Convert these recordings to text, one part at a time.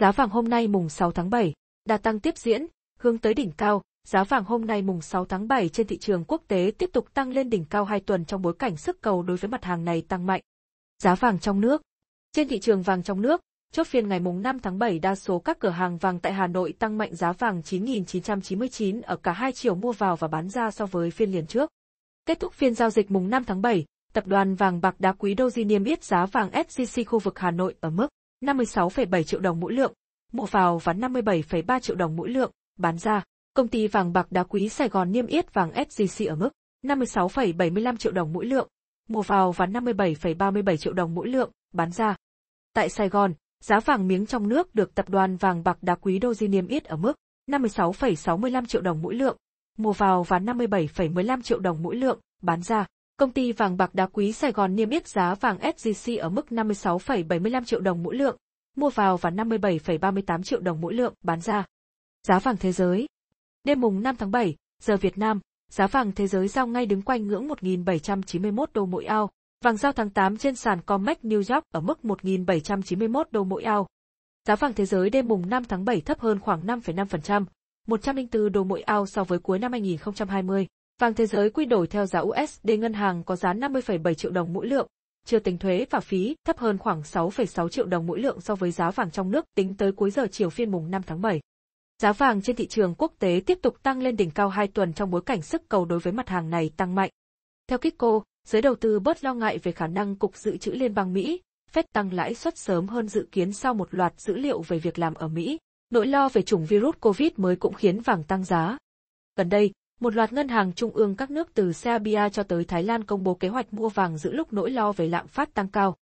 Giá vàng hôm nay mùng 6 tháng 7, đà tăng tiếp diễn, hướng tới đỉnh cao, giá vàng hôm nay mùng 6 tháng 7 trên thị trường quốc tế tiếp tục tăng lên đỉnh cao 2 tuần trong bối cảnh sức cầu đối với mặt hàng này tăng mạnh. Giá vàng trong nước Trên thị trường vàng trong nước, chốt phiên ngày mùng 5 tháng 7 đa số các cửa hàng vàng tại Hà Nội tăng mạnh giá vàng 9.999 ở cả hai chiều mua vào và bán ra so với phiên liền trước. Kết thúc phiên giao dịch mùng 5 tháng 7, tập đoàn vàng bạc đá quý Doji niêm yết giá vàng SJC khu vực Hà Nội ở mức 56,7 triệu đồng mỗi lượng, mua vào và 57,3 triệu đồng mỗi lượng, bán ra. Công ty vàng bạc đá quý Sài Gòn niêm yết vàng SJC ở mức 56,75 triệu đồng mỗi lượng, mua vào và 57,37 triệu đồng mỗi lượng, bán ra. Tại Sài Gòn, giá vàng miếng trong nước được tập đoàn vàng bạc đá quý Doji niêm yết ở mức 56,65 triệu đồng mỗi lượng, mua vào và 57,15 triệu đồng mỗi lượng, bán ra. Công ty vàng bạc đá quý Sài Gòn niêm yết giá vàng SJC ở mức 56,75 triệu đồng mỗi lượng, mua vào và 57,38 triệu đồng mỗi lượng, bán ra. Giá vàng thế giới Đêm mùng 5 tháng 7, giờ Việt Nam, giá vàng thế giới giao ngay đứng quanh ngưỡng 1.791 đô mỗi ao. Vàng giao tháng 8 trên sàn COMEX New York ở mức 1.791 đô mỗi ao. Giá vàng thế giới đêm mùng 5 tháng 7 thấp hơn khoảng 5,5%, 104 đô mỗi ao so với cuối năm 2020. Vàng thế giới quy đổi theo giá USD ngân hàng có giá 50,7 triệu đồng mỗi lượng, chưa tính thuế và phí, thấp hơn khoảng 6,6 triệu đồng mỗi lượng so với giá vàng trong nước tính tới cuối giờ chiều phiên mùng 5 tháng 7. Giá vàng trên thị trường quốc tế tiếp tục tăng lên đỉnh cao 2 tuần trong bối cảnh sức cầu đối với mặt hàng này tăng mạnh. Theo Kiko, giới đầu tư bớt lo ngại về khả năng Cục Dự trữ Liên bang Mỹ, Fed tăng lãi suất sớm hơn dự kiến sau một loạt dữ liệu về việc làm ở Mỹ. Nỗi lo về chủng virus COVID mới cũng khiến vàng tăng giá. Gần đây, một loạt ngân hàng trung ương các nước từ Serbia cho tới Thái Lan công bố kế hoạch mua vàng giữ lúc nỗi lo về lạm phát tăng cao.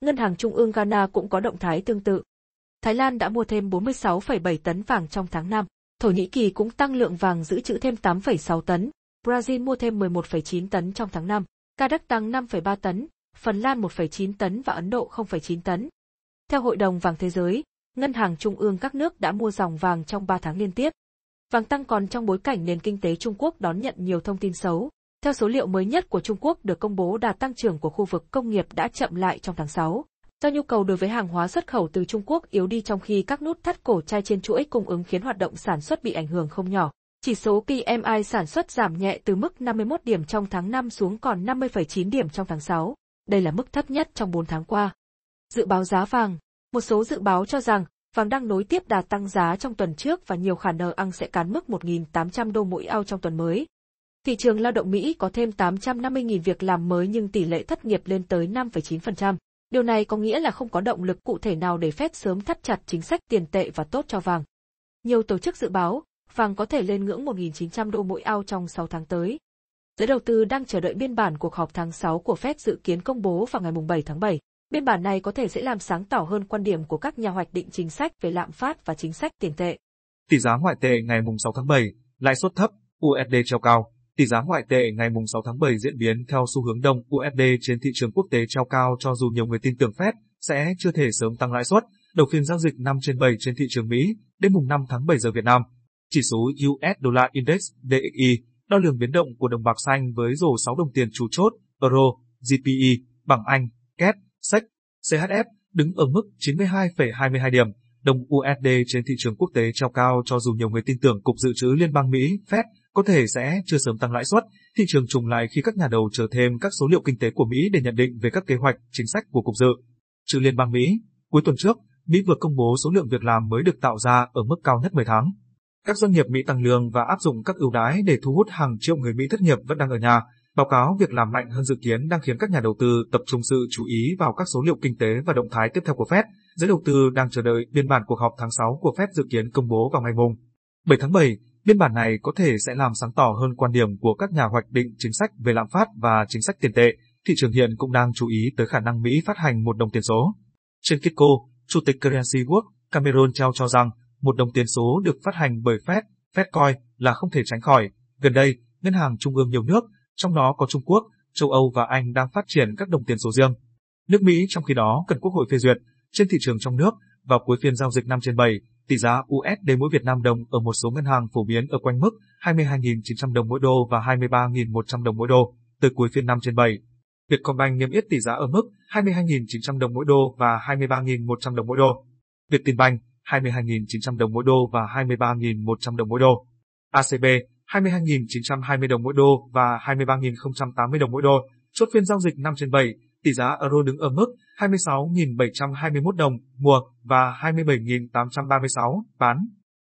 Ngân hàng trung ương Ghana cũng có động thái tương tự. Thái Lan đã mua thêm 46,7 tấn vàng trong tháng 5. Thổ Nhĩ Kỳ cũng tăng lượng vàng giữ trữ thêm 8,6 tấn. Brazil mua thêm 11,9 tấn trong tháng 5. Kazakhstan tăng 5,3 tấn, Phần Lan 1,9 tấn và Ấn Độ 0,9 tấn. Theo Hội đồng Vàng Thế giới, ngân hàng trung ương các nước đã mua dòng vàng trong 3 tháng liên tiếp. Vàng tăng còn trong bối cảnh nền kinh tế Trung Quốc đón nhận nhiều thông tin xấu. Theo số liệu mới nhất của Trung Quốc được công bố đà tăng trưởng của khu vực công nghiệp đã chậm lại trong tháng 6. Do nhu cầu đối với hàng hóa xuất khẩu từ Trung Quốc yếu đi trong khi các nút thắt cổ chai trên chuỗi cung ứng khiến hoạt động sản xuất bị ảnh hưởng không nhỏ. Chỉ số PMI sản xuất giảm nhẹ từ mức 51 điểm trong tháng 5 xuống còn 50,9 điểm trong tháng 6. Đây là mức thấp nhất trong 4 tháng qua. Dự báo giá vàng Một số dự báo cho rằng, vàng đang nối tiếp đà tăng giá trong tuần trước và nhiều khả năng sẽ cán mức 1.800 đô mỗi ao trong tuần mới. Thị trường lao động Mỹ có thêm 850.000 việc làm mới nhưng tỷ lệ thất nghiệp lên tới 5,9%. Điều này có nghĩa là không có động lực cụ thể nào để Fed sớm thắt chặt chính sách tiền tệ và tốt cho vàng. Nhiều tổ chức dự báo, vàng có thể lên ngưỡng 1.900 đô mỗi ao trong 6 tháng tới. Giới đầu tư đang chờ đợi biên bản cuộc họp tháng 6 của Fed dự kiến công bố vào ngày 7 tháng 7. Biên bản này có thể sẽ làm sáng tỏ hơn quan điểm của các nhà hoạch định chính sách về lạm phát và chính sách tiền tệ. Tỷ giá ngoại tệ ngày 6 tháng 7, lãi suất thấp, USD treo cao. Tỷ giá ngoại tệ ngày 6 tháng 7 diễn biến theo xu hướng đồng USD trên thị trường quốc tế treo cao cho dù nhiều người tin tưởng Fed sẽ chưa thể sớm tăng lãi suất. Đầu phiên giao dịch 5 trên 7 trên thị trường Mỹ, đêm mùng 5 tháng 7 giờ Việt Nam. Chỉ số US Dollar Index DXY đo lường biến động của đồng bạc xanh với rổ 6 đồng tiền chủ chốt, Euro, GPE, bảng Anh, KED, Sách CHF đứng ở mức 92,22 điểm. Đồng USD trên thị trường quốc tế treo cao cho dù nhiều người tin tưởng Cục Dự trữ Liên bang Mỹ, Fed, có thể sẽ chưa sớm tăng lãi suất, thị trường trùng lại khi các nhà đầu chờ thêm các số liệu kinh tế của Mỹ để nhận định về các kế hoạch, chính sách của Cục Dự trữ Liên bang Mỹ. Cuối tuần trước, Mỹ vừa công bố số lượng việc làm mới được tạo ra ở mức cao nhất 10 tháng. Các doanh nghiệp Mỹ tăng lương và áp dụng các ưu đãi để thu hút hàng triệu người Mỹ thất nghiệp vẫn đang ở nhà. Báo cáo việc làm mạnh hơn dự kiến đang khiến các nhà đầu tư tập trung sự chú ý vào các số liệu kinh tế và động thái tiếp theo của Fed. Giới đầu tư đang chờ đợi biên bản cuộc họp tháng 6 của Fed dự kiến công bố vào ngày mùng 7 tháng 7. Biên bản này có thể sẽ làm sáng tỏ hơn quan điểm của các nhà hoạch định chính sách về lạm phát và chính sách tiền tệ. Thị trường hiện cũng đang chú ý tới khả năng Mỹ phát hành một đồng tiền số. Trên Kitco, Chủ tịch Currency World Cameron trao cho rằng một đồng tiền số được phát hành bởi Fed, Fedcoin, là không thể tránh khỏi. Gần đây, ngân hàng trung ương nhiều nước, trong đó có Trung Quốc, châu Âu và Anh đang phát triển các đồng tiền số riêng. Nước Mỹ trong khi đó cần Quốc hội phê duyệt. Trên thị trường trong nước, vào cuối phiên giao dịch 5 trên 7, tỷ giá USD mỗi Việt Nam đồng ở một số ngân hàng phổ biến ở quanh mức 22.900 đồng mỗi đô và 23.100 đồng mỗi đô, từ cuối phiên 5 trên 7. Vietcombank niêm yết tỷ giá ở mức 22.900 đồng mỗi đô và 23.100 đồng mỗi đô. Vietinbank 22.900 đồng mỗi đô và 23.100 đồng mỗi đô. ACB 22.920 đồng mỗi đô và 23.080 đồng mỗi đô. Chốt phiên giao dịch 5 trên 7, tỷ giá euro đứng ở mức 26.721 đồng mua và 27.836 bán.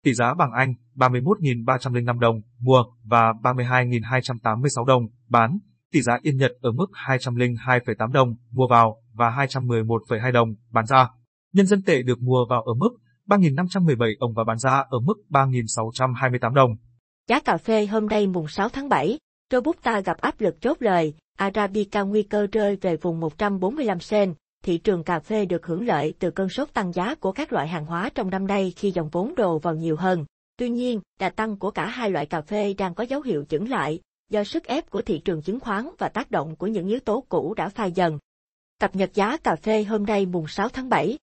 Tỷ giá bảng Anh 31.305 đồng mua và 32.286 đồng bán. Tỷ giá Yên Nhật ở mức 202,8 đồng mua vào và 211,2 đồng bán ra. Nhân dân tệ được mua vào ở mức 3.517 đồng và bán ra ở mức 3.628 đồng. Giá cà phê hôm nay mùng 6 tháng 7, Robusta gặp áp lực chốt lời, Arabica nguy cơ rơi về vùng 145 sen. Thị trường cà phê được hưởng lợi từ cơn sốt tăng giá của các loại hàng hóa trong năm nay khi dòng vốn đồ vào nhiều hơn. Tuy nhiên, đà tăng của cả hai loại cà phê đang có dấu hiệu chững lại, do sức ép của thị trường chứng khoán và tác động của những yếu tố cũ đã phai dần. Cập nhật giá cà phê hôm nay mùng 6 tháng 7.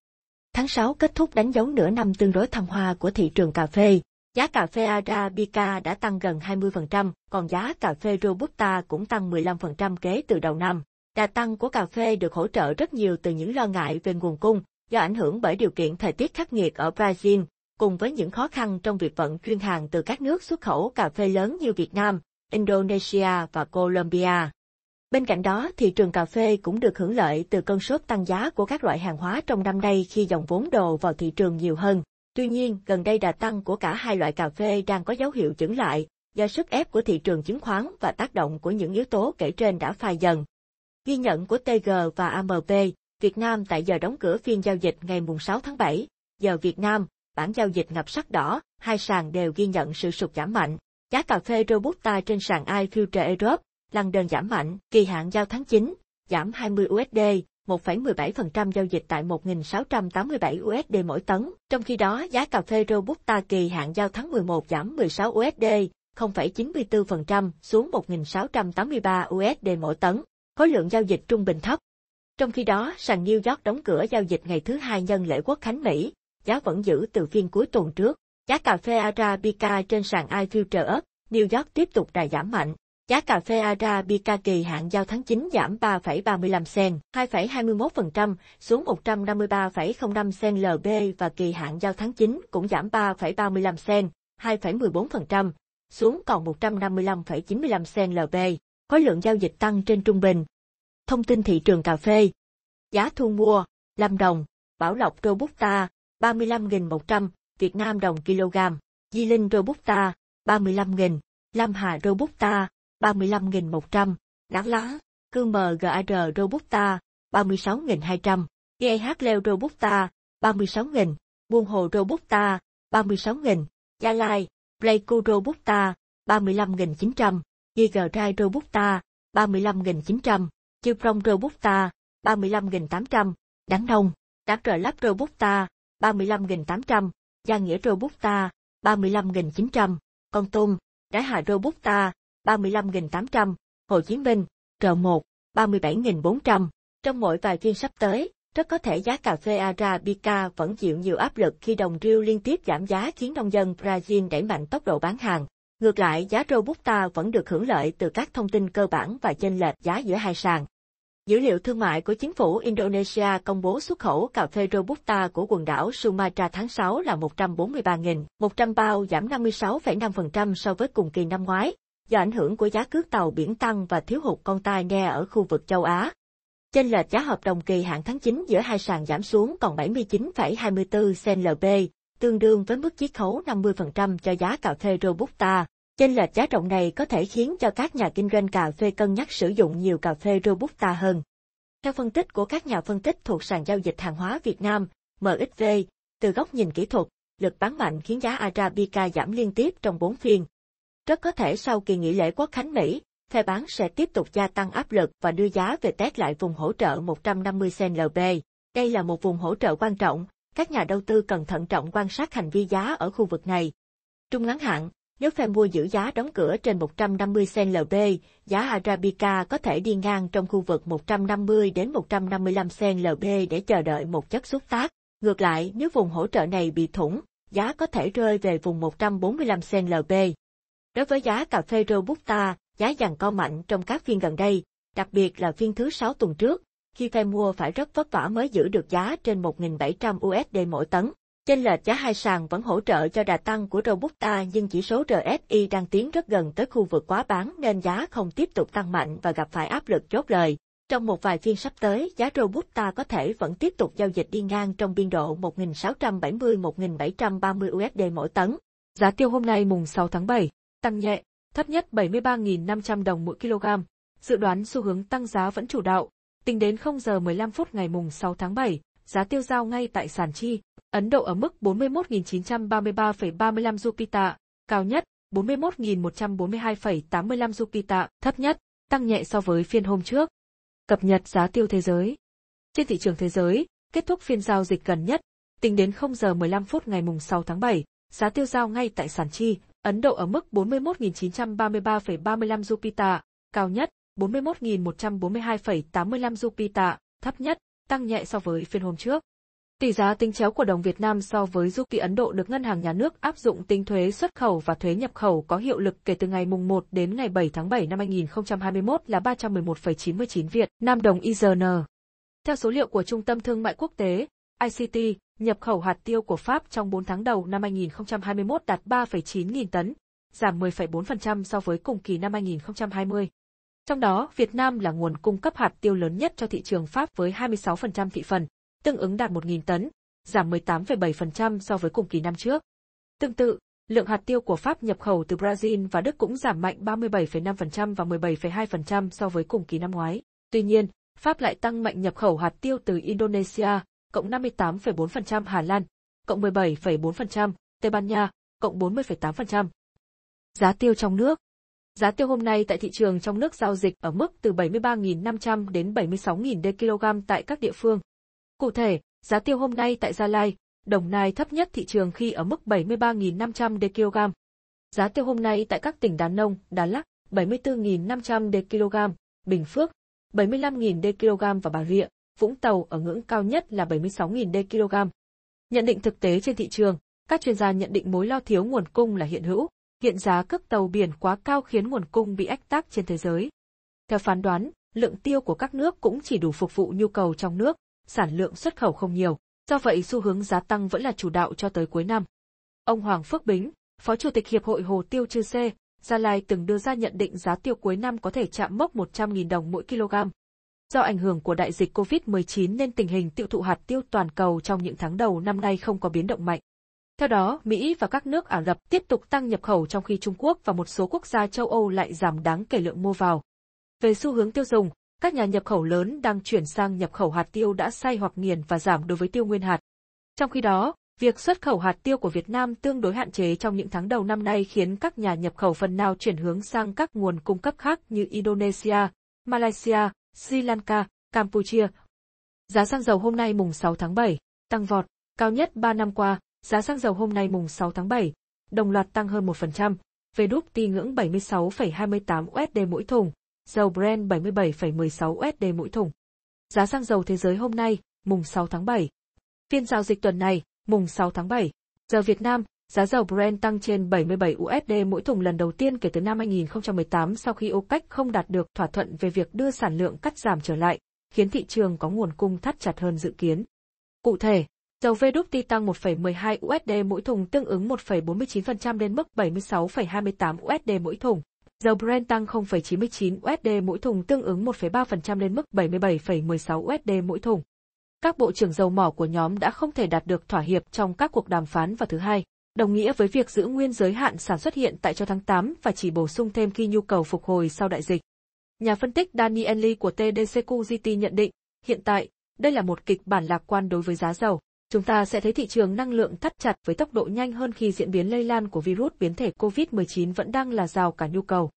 Tháng 6 kết thúc đánh dấu nửa năm tương đối thăng hoa của thị trường cà phê. Giá cà phê Arabica đã tăng gần 20%, còn giá cà phê Robusta cũng tăng 15% kế từ đầu năm. Đà tăng của cà phê được hỗ trợ rất nhiều từ những lo ngại về nguồn cung, do ảnh hưởng bởi điều kiện thời tiết khắc nghiệt ở Brazil, cùng với những khó khăn trong việc vận chuyển hàng từ các nước xuất khẩu cà phê lớn như Việt Nam, Indonesia và Colombia. Bên cạnh đó, thị trường cà phê cũng được hưởng lợi từ cơn sốt tăng giá của các loại hàng hóa trong năm nay khi dòng vốn đồ vào thị trường nhiều hơn. Tuy nhiên, gần đây đà tăng của cả hai loại cà phê đang có dấu hiệu chững lại, do sức ép của thị trường chứng khoán và tác động của những yếu tố kể trên đã phai dần. Ghi nhận của TG và AMP, Việt Nam tại giờ đóng cửa phiên giao dịch ngày 6 tháng 7, giờ Việt Nam, bản giao dịch ngập sắc đỏ, hai sàn đều ghi nhận sự sụt giảm mạnh. Giá cà phê Robusta trên sàn iFuture Europe, lăn đơn giảm mạnh, kỳ hạn giao tháng 9, giảm 20 USD, 1,17% giao dịch tại 1.687 USD mỗi tấn. Trong khi đó, giá cà phê Robusta kỳ hạn giao tháng 11 giảm 16 USD, 0,94% xuống 1.683 USD mỗi tấn. Khối lượng giao dịch trung bình thấp. Trong khi đó, sàn New York đóng cửa giao dịch ngày thứ hai nhân lễ quốc khánh Mỹ, giá vẫn giữ từ phiên cuối tuần trước. Giá cà phê Arabica trên sàn iFuture Up, New York tiếp tục đà giảm mạnh. Giá cà phê Arabica kỳ hạn giao tháng 9 giảm 3,35 sen, 2,21% xuống 153,05 sen LB và kỳ hạn giao tháng 9 cũng giảm 3,35 sen, 2,14% xuống còn 155,95 sen LB. Khối lượng giao dịch tăng trên trung bình. Thông tin thị trường cà phê. Giá thu mua, Lâm Đồng, Bảo Lộc Robusta, 35.100, Việt Nam đồng kg. Di Linh Robusta, 35.000, Lam Hà Robusta, 35.100, đáng Lá, QMGR Robusta, 36.200, GH Leo Robusta, 36.000, Buôn Hồ Robusta, 36.000, Gia Lai, Pleiku Robusta, 35.900, Gigai Robusta, 35.900, Chư Prong Robusta, 35.800, Đắk Nông, Đắk Rờ Lắp Robusta, 35.800, Gia Nghĩa Robusta, 35.900, Con Tum, Đá Hà Robusta, 35.800, Hồ Chí Minh, R1, 37.400. Trong mỗi vài phiên sắp tới, rất có thể giá cà phê Arabica vẫn chịu nhiều áp lực khi đồng riêu liên tiếp giảm giá khiến nông dân Brazil đẩy mạnh tốc độ bán hàng. Ngược lại, giá Robusta vẫn được hưởng lợi từ các thông tin cơ bản và chênh lệch giá giữa hai sàn. Dữ liệu thương mại của chính phủ Indonesia công bố xuất khẩu cà phê Robusta của quần đảo Sumatra tháng 6 là 143.100 bao giảm 56,5% so với cùng kỳ năm ngoái, do ảnh hưởng của giá cước tàu biển tăng và thiếu hụt con tai nghe ở khu vực châu Á. Trên lệch giá hợp đồng kỳ hạn tháng 9 giữa hai sàn giảm xuống còn 79,24 sen LB, tương đương với mức chiết khấu 50% cho giá cà phê Robusta. Trên lệch giá rộng này có thể khiến cho các nhà kinh doanh cà phê cân nhắc sử dụng nhiều cà phê Robusta hơn. Theo phân tích của các nhà phân tích thuộc sàn giao dịch hàng hóa Việt Nam, MXV, từ góc nhìn kỹ thuật, lực bán mạnh khiến giá Arabica giảm liên tiếp trong 4 phiên. Rất có thể sau kỳ nghỉ lễ quốc khánh Mỹ, phe bán sẽ tiếp tục gia tăng áp lực và đưa giá về test lại vùng hỗ trợ 150 sen Đây là một vùng hỗ trợ quan trọng, các nhà đầu tư cần thận trọng quan sát hành vi giá ở khu vực này. Trung ngắn hạn, nếu phe mua giữ giá đóng cửa trên 150 sen giá Arabica có thể đi ngang trong khu vực 150 đến 155 sen để chờ đợi một chất xúc tác. Ngược lại, nếu vùng hỗ trợ này bị thủng, giá có thể rơi về vùng 145 sen Đối với giá cà phê Robusta, giá dàn co mạnh trong các phiên gần đây, đặc biệt là phiên thứ 6 tuần trước, khi phe mua phải rất vất vả mới giữ được giá trên 1.700 USD mỗi tấn. Trên lệch giá hai sàn vẫn hỗ trợ cho đà tăng của Robusta nhưng chỉ số RSI đang tiến rất gần tới khu vực quá bán nên giá không tiếp tục tăng mạnh và gặp phải áp lực chốt lời. Trong một vài phiên sắp tới, giá Robusta có thể vẫn tiếp tục giao dịch đi ngang trong biên độ 1.670-1.730 USD mỗi tấn. Giá tiêu hôm nay mùng 6 tháng 7, tăng nhẹ, thấp nhất 73.500 đồng mỗi kg. Dự đoán xu hướng tăng giá vẫn chủ đạo. Tính đến 0 giờ 15 phút ngày mùng 6 tháng 7, giá tiêu giao ngay tại sàn chi, Ấn Độ ở mức 41.933,35 tạ, cao nhất 41.142,85 tạ, thấp nhất, tăng nhẹ so với phiên hôm trước. Cập nhật giá tiêu thế giới. Trên thị trường thế giới, kết thúc phiên giao dịch gần nhất, tính đến 0 giờ 15 phút ngày mùng 6 tháng 7, giá tiêu giao ngay tại sàn chi, Ấn Độ ở mức 41.933,35 Jupiter, cao nhất 41.142,85 Jupiter, thấp nhất, tăng nhẹ so với phiên hôm trước. Tỷ giá tính chéo của đồng Việt Nam so với rupee Ấn Độ được Ngân hàng Nhà nước áp dụng tính thuế xuất khẩu và thuế nhập khẩu có hiệu lực kể từ ngày mùng 1 đến ngày 7 tháng 7 năm 2021 là 311,99 Việt Nam đồng IGN. Theo số liệu của Trung tâm Thương mại Quốc tế, ICT, nhập khẩu hạt tiêu của Pháp trong 4 tháng đầu năm 2021 đạt 3,9 nghìn tấn, giảm 10,4% so với cùng kỳ năm 2020. Trong đó, Việt Nam là nguồn cung cấp hạt tiêu lớn nhất cho thị trường Pháp với 26% thị phần, tương ứng đạt 1.000 tấn, giảm 18,7% so với cùng kỳ năm trước. Tương tự, lượng hạt tiêu của Pháp nhập khẩu từ Brazil và Đức cũng giảm mạnh 37,5% và 17,2% so với cùng kỳ năm ngoái. Tuy nhiên, Pháp lại tăng mạnh nhập khẩu hạt tiêu từ Indonesia, cộng 58,4%, Hà Lan, cộng 17,4%, Tây Ban Nha, cộng 40,8%. Giá tiêu trong nước Giá tiêu hôm nay tại thị trường trong nước giao dịch ở mức từ 73.500 đến 76.000 kg tại các địa phương. Cụ thể, giá tiêu hôm nay tại Gia Lai, Đồng Nai thấp nhất thị trường khi ở mức 73.500 kg. Giá tiêu hôm nay tại các tỉnh Đà Nông, Đà Lạt, 74.500 kg, Bình Phước, 75.000 kg và Bà Rịa, Vũng Tàu ở ngưỡng cao nhất là 76.000 kg. Nhận định thực tế trên thị trường, các chuyên gia nhận định mối lo thiếu nguồn cung là hiện hữu, hiện giá cước tàu biển quá cao khiến nguồn cung bị ách tắc trên thế giới. Theo phán đoán, lượng tiêu của các nước cũng chỉ đủ phục vụ nhu cầu trong nước, sản lượng xuất khẩu không nhiều, do vậy xu hướng giá tăng vẫn là chủ đạo cho tới cuối năm. Ông Hoàng Phước Bính, Phó Chủ tịch Hiệp hội Hồ tiêu Chư Sê, Gia Lai từng đưa ra nhận định giá tiêu cuối năm có thể chạm mốc 100.000 đồng mỗi kg. Do ảnh hưởng của đại dịch COVID-19 nên tình hình tiêu thụ hạt tiêu toàn cầu trong những tháng đầu năm nay không có biến động mạnh. Theo đó, Mỹ và các nước Ả Rập tiếp tục tăng nhập khẩu trong khi Trung Quốc và một số quốc gia châu Âu lại giảm đáng kể lượng mua vào. Về xu hướng tiêu dùng, các nhà nhập khẩu lớn đang chuyển sang nhập khẩu hạt tiêu đã say hoặc nghiền và giảm đối với tiêu nguyên hạt. Trong khi đó, việc xuất khẩu hạt tiêu của Việt Nam tương đối hạn chế trong những tháng đầu năm nay khiến các nhà nhập khẩu phần nào chuyển hướng sang các nguồn cung cấp khác như Indonesia, Malaysia, Sri Lanka, Campuchia. Giá xăng dầu hôm nay mùng 6 tháng 7, tăng vọt, cao nhất 3 năm qua, giá xăng dầu hôm nay mùng 6 tháng 7, đồng loạt tăng hơn 1%, về đúc ti ngưỡng 76,28 USD mỗi thùng, dầu Brent 77,16 USD mỗi thùng. Giá xăng dầu thế giới hôm nay, mùng 6 tháng 7. Phiên giao dịch tuần này, mùng 6 tháng 7. Giờ Việt Nam, giá dầu Brent tăng trên 77 USD mỗi thùng lần đầu tiên kể từ năm 2018 sau khi OPEC không đạt được thỏa thuận về việc đưa sản lượng cắt giảm trở lại, khiến thị trường có nguồn cung thắt chặt hơn dự kiến. Cụ thể, dầu VWT tăng 1,12 USD mỗi thùng tương ứng 1,49% lên mức 76,28 USD mỗi thùng. Dầu Brent tăng 0,99 USD mỗi thùng tương ứng 1,3% lên mức 77,16 USD mỗi thùng. Các bộ trưởng dầu mỏ của nhóm đã không thể đạt được thỏa hiệp trong các cuộc đàm phán vào thứ hai, đồng nghĩa với việc giữ nguyên giới hạn sản xuất hiện tại cho tháng 8 và chỉ bổ sung thêm khi nhu cầu phục hồi sau đại dịch. Nhà phân tích Daniel Lee của TDCQGT nhận định, hiện tại, đây là một kịch bản lạc quan đối với giá dầu. Chúng ta sẽ thấy thị trường năng lượng thắt chặt với tốc độ nhanh hơn khi diễn biến lây lan của virus biến thể COVID-19 vẫn đang là rào cả nhu cầu.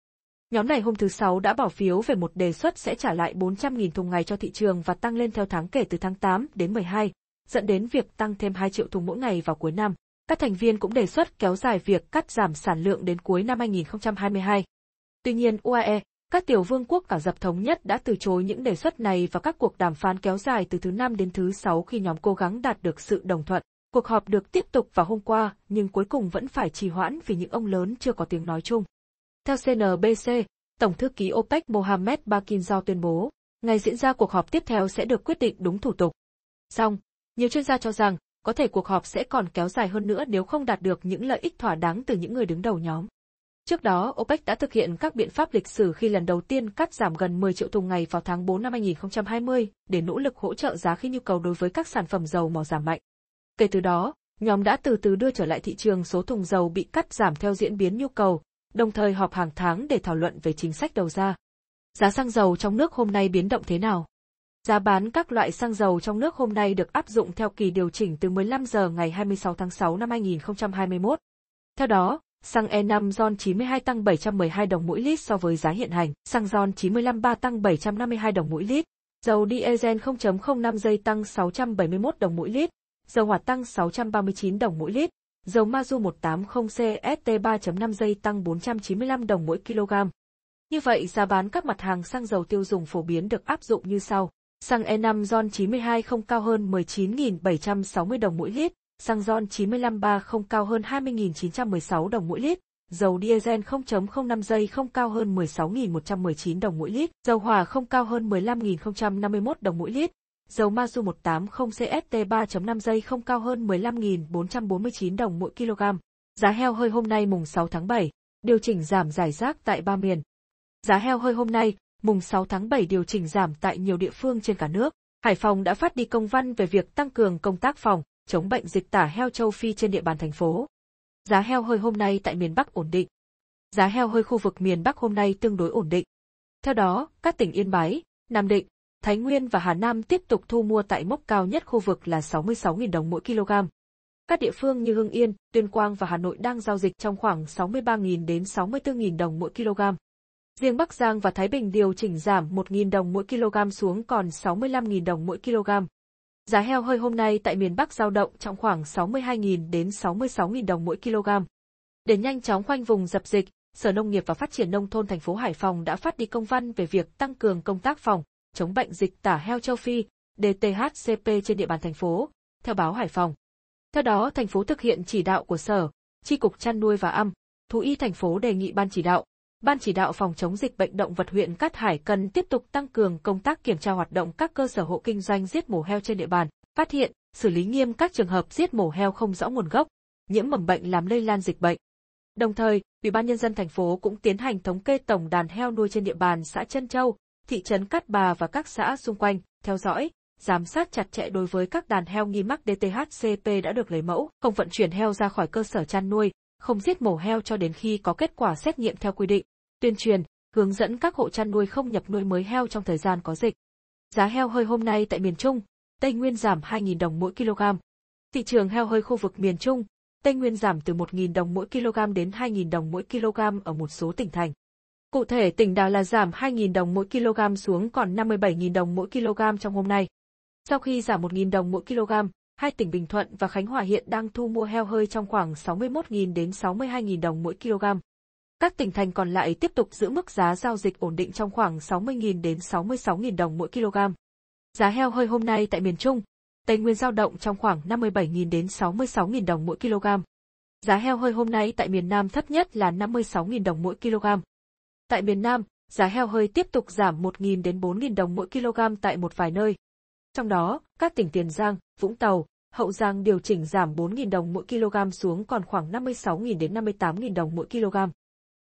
Nhóm này hôm thứ Sáu đã bỏ phiếu về một đề xuất sẽ trả lại 400.000 thùng ngày cho thị trường và tăng lên theo tháng kể từ tháng 8 đến 12, dẫn đến việc tăng thêm 2 triệu thùng mỗi ngày vào cuối năm. Các thành viên cũng đề xuất kéo dài việc cắt giảm sản lượng đến cuối năm 2022. Tuy nhiên UAE, các tiểu vương quốc Ả Rập Thống Nhất đã từ chối những đề xuất này và các cuộc đàm phán kéo dài từ thứ năm đến thứ sáu khi nhóm cố gắng đạt được sự đồng thuận. Cuộc họp được tiếp tục vào hôm qua, nhưng cuối cùng vẫn phải trì hoãn vì những ông lớn chưa có tiếng nói chung. Theo CNBC, Tổng thư ký OPEC Mohamed Bakinzao tuyên bố, ngày diễn ra cuộc họp tiếp theo sẽ được quyết định đúng thủ tục. Song, nhiều chuyên gia cho rằng, có thể cuộc họp sẽ còn kéo dài hơn nữa nếu không đạt được những lợi ích thỏa đáng từ những người đứng đầu nhóm. Trước đó, OPEC đã thực hiện các biện pháp lịch sử khi lần đầu tiên cắt giảm gần 10 triệu thùng ngày vào tháng 4 năm 2020 để nỗ lực hỗ trợ giá khi nhu cầu đối với các sản phẩm dầu mỏ giảm mạnh. Kể từ đó, nhóm đã từ từ đưa trở lại thị trường số thùng dầu bị cắt giảm theo diễn biến nhu cầu, đồng thời họp hàng tháng để thảo luận về chính sách đầu ra. Giá xăng dầu trong nước hôm nay biến động thế nào? Giá bán các loại xăng dầu trong nước hôm nay được áp dụng theo kỳ điều chỉnh từ 15 giờ ngày 26 tháng 6 năm 2021. Theo đó, xăng E5 RON 92 tăng 712 đồng mỗi lít so với giá hiện hành, xăng RON 95 3 tăng 752 đồng mỗi lít, dầu diesel 0.05 giây tăng 671 đồng mỗi lít, dầu hỏa tăng 639 đồng mỗi lít, dầu Mazu 180 CST 3.5 giây tăng 495 đồng mỗi kg. Như vậy giá bán các mặt hàng xăng dầu tiêu dùng phổ biến được áp dụng như sau. Xăng E5 RON 92 không cao hơn 19.760 đồng mỗi lít, xăng RON 95 3 không cao hơn 20.916 đồng mỗi lít, dầu diesel 0.05 giây không cao hơn 16.119 đồng mỗi lít, dầu hỏa không cao hơn 15.051 đồng mỗi lít, dầu Mazu 180 CST 3.5 giây không cao hơn 15.449 đồng mỗi kg. Giá heo hơi hôm nay mùng 6 tháng 7, điều chỉnh giảm giải rác tại ba miền. Giá heo hơi hôm nay, mùng 6 tháng 7 điều chỉnh giảm tại nhiều địa phương trên cả nước. Hải Phòng đã phát đi công văn về việc tăng cường công tác phòng, chống bệnh dịch tả heo châu Phi trên địa bàn thành phố. Giá heo hơi hôm nay tại miền Bắc ổn định. Giá heo hơi khu vực miền Bắc hôm nay tương đối ổn định. Theo đó, các tỉnh Yên Bái, Nam Định, Thái Nguyên và Hà Nam tiếp tục thu mua tại mốc cao nhất khu vực là 66.000 đồng mỗi kg. Các địa phương như Hưng Yên, Tuyên Quang và Hà Nội đang giao dịch trong khoảng 63.000 đến 64.000 đồng mỗi kg. Riêng Bắc Giang và Thái Bình điều chỉnh giảm 1.000 đồng mỗi kg xuống còn 65.000 đồng mỗi kg. Giá heo hơi hôm nay tại miền Bắc giao động trong khoảng 62.000 đến 66.000 đồng mỗi kg. Để nhanh chóng khoanh vùng dập dịch, Sở Nông nghiệp và Phát triển Nông thôn thành phố Hải Phòng đã phát đi công văn về việc tăng cường công tác phòng, chống bệnh dịch tả heo châu Phi, DTHCP trên địa bàn thành phố, theo báo Hải Phòng. Theo đó, thành phố thực hiện chỉ đạo của Sở, Chi cục chăn nuôi và âm, Thú y thành phố đề nghị ban chỉ đạo, Ban chỉ đạo phòng chống dịch bệnh động vật huyện Cát Hải cần tiếp tục tăng cường công tác kiểm tra hoạt động các cơ sở hộ kinh doanh giết mổ heo trên địa bàn, phát hiện, xử lý nghiêm các trường hợp giết mổ heo không rõ nguồn gốc, nhiễm mầm bệnh làm lây lan dịch bệnh. Đồng thời, Ủy ban nhân dân thành phố cũng tiến hành thống kê tổng đàn heo nuôi trên địa bàn xã Trân Châu, thị trấn Cát Bà và các xã xung quanh, theo dõi, giám sát chặt chẽ đối với các đàn heo nghi mắc DTHCP đã được lấy mẫu, không vận chuyển heo ra khỏi cơ sở chăn nuôi, không giết mổ heo cho đến khi có kết quả xét nghiệm theo quy định. Tuyên truyền, hướng dẫn các hộ chăn nuôi không nhập nuôi mới heo trong thời gian có dịch. Giá heo hơi hôm nay tại miền Trung, Tây Nguyên giảm 2.000 đồng mỗi kg. Thị trường heo hơi khu vực miền Trung, Tây Nguyên giảm từ 1.000 đồng mỗi kg đến 2.000 đồng mỗi kg ở một số tỉnh thành. Cụ thể tỉnh Đà là giảm 2.000 đồng mỗi kg xuống còn 57.000 đồng mỗi kg trong hôm nay. Sau khi giảm 1.000 đồng mỗi kg, hai tỉnh Bình Thuận và Khánh Hòa hiện đang thu mua heo hơi trong khoảng 61.000 đến 62.000 đồng mỗi kg. Các tỉnh thành còn lại tiếp tục giữ mức giá giao dịch ổn định trong khoảng 60.000 đến 66.000 đồng mỗi kg. Giá heo hơi hôm nay tại miền Trung, Tây Nguyên giao động trong khoảng 57.000 đến 66.000 đồng mỗi kg. Giá heo hơi hôm nay tại miền Nam thấp nhất là 56.000 đồng mỗi kg. Tại miền Nam, giá heo hơi tiếp tục giảm 1.000 đến 4.000 đồng mỗi kg tại một vài nơi. Trong đó, các tỉnh Tiền Giang, Vũng Tàu, Hậu Giang điều chỉnh giảm 4.000 đồng mỗi kg xuống còn khoảng 56.000 đến 58.000 đồng mỗi kg.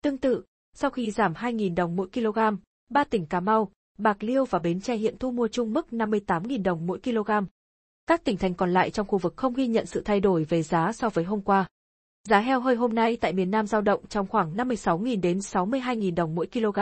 Tương tự, sau khi giảm 2.000 đồng mỗi kg, ba tỉnh Cà Mau, Bạc Liêu và Bến Tre hiện thu mua chung mức 58.000 đồng mỗi kg. Các tỉnh thành còn lại trong khu vực không ghi nhận sự thay đổi về giá so với hôm qua. Giá heo hơi hôm nay tại miền Nam giao động trong khoảng 56.000 đến 62.000 đồng mỗi kg.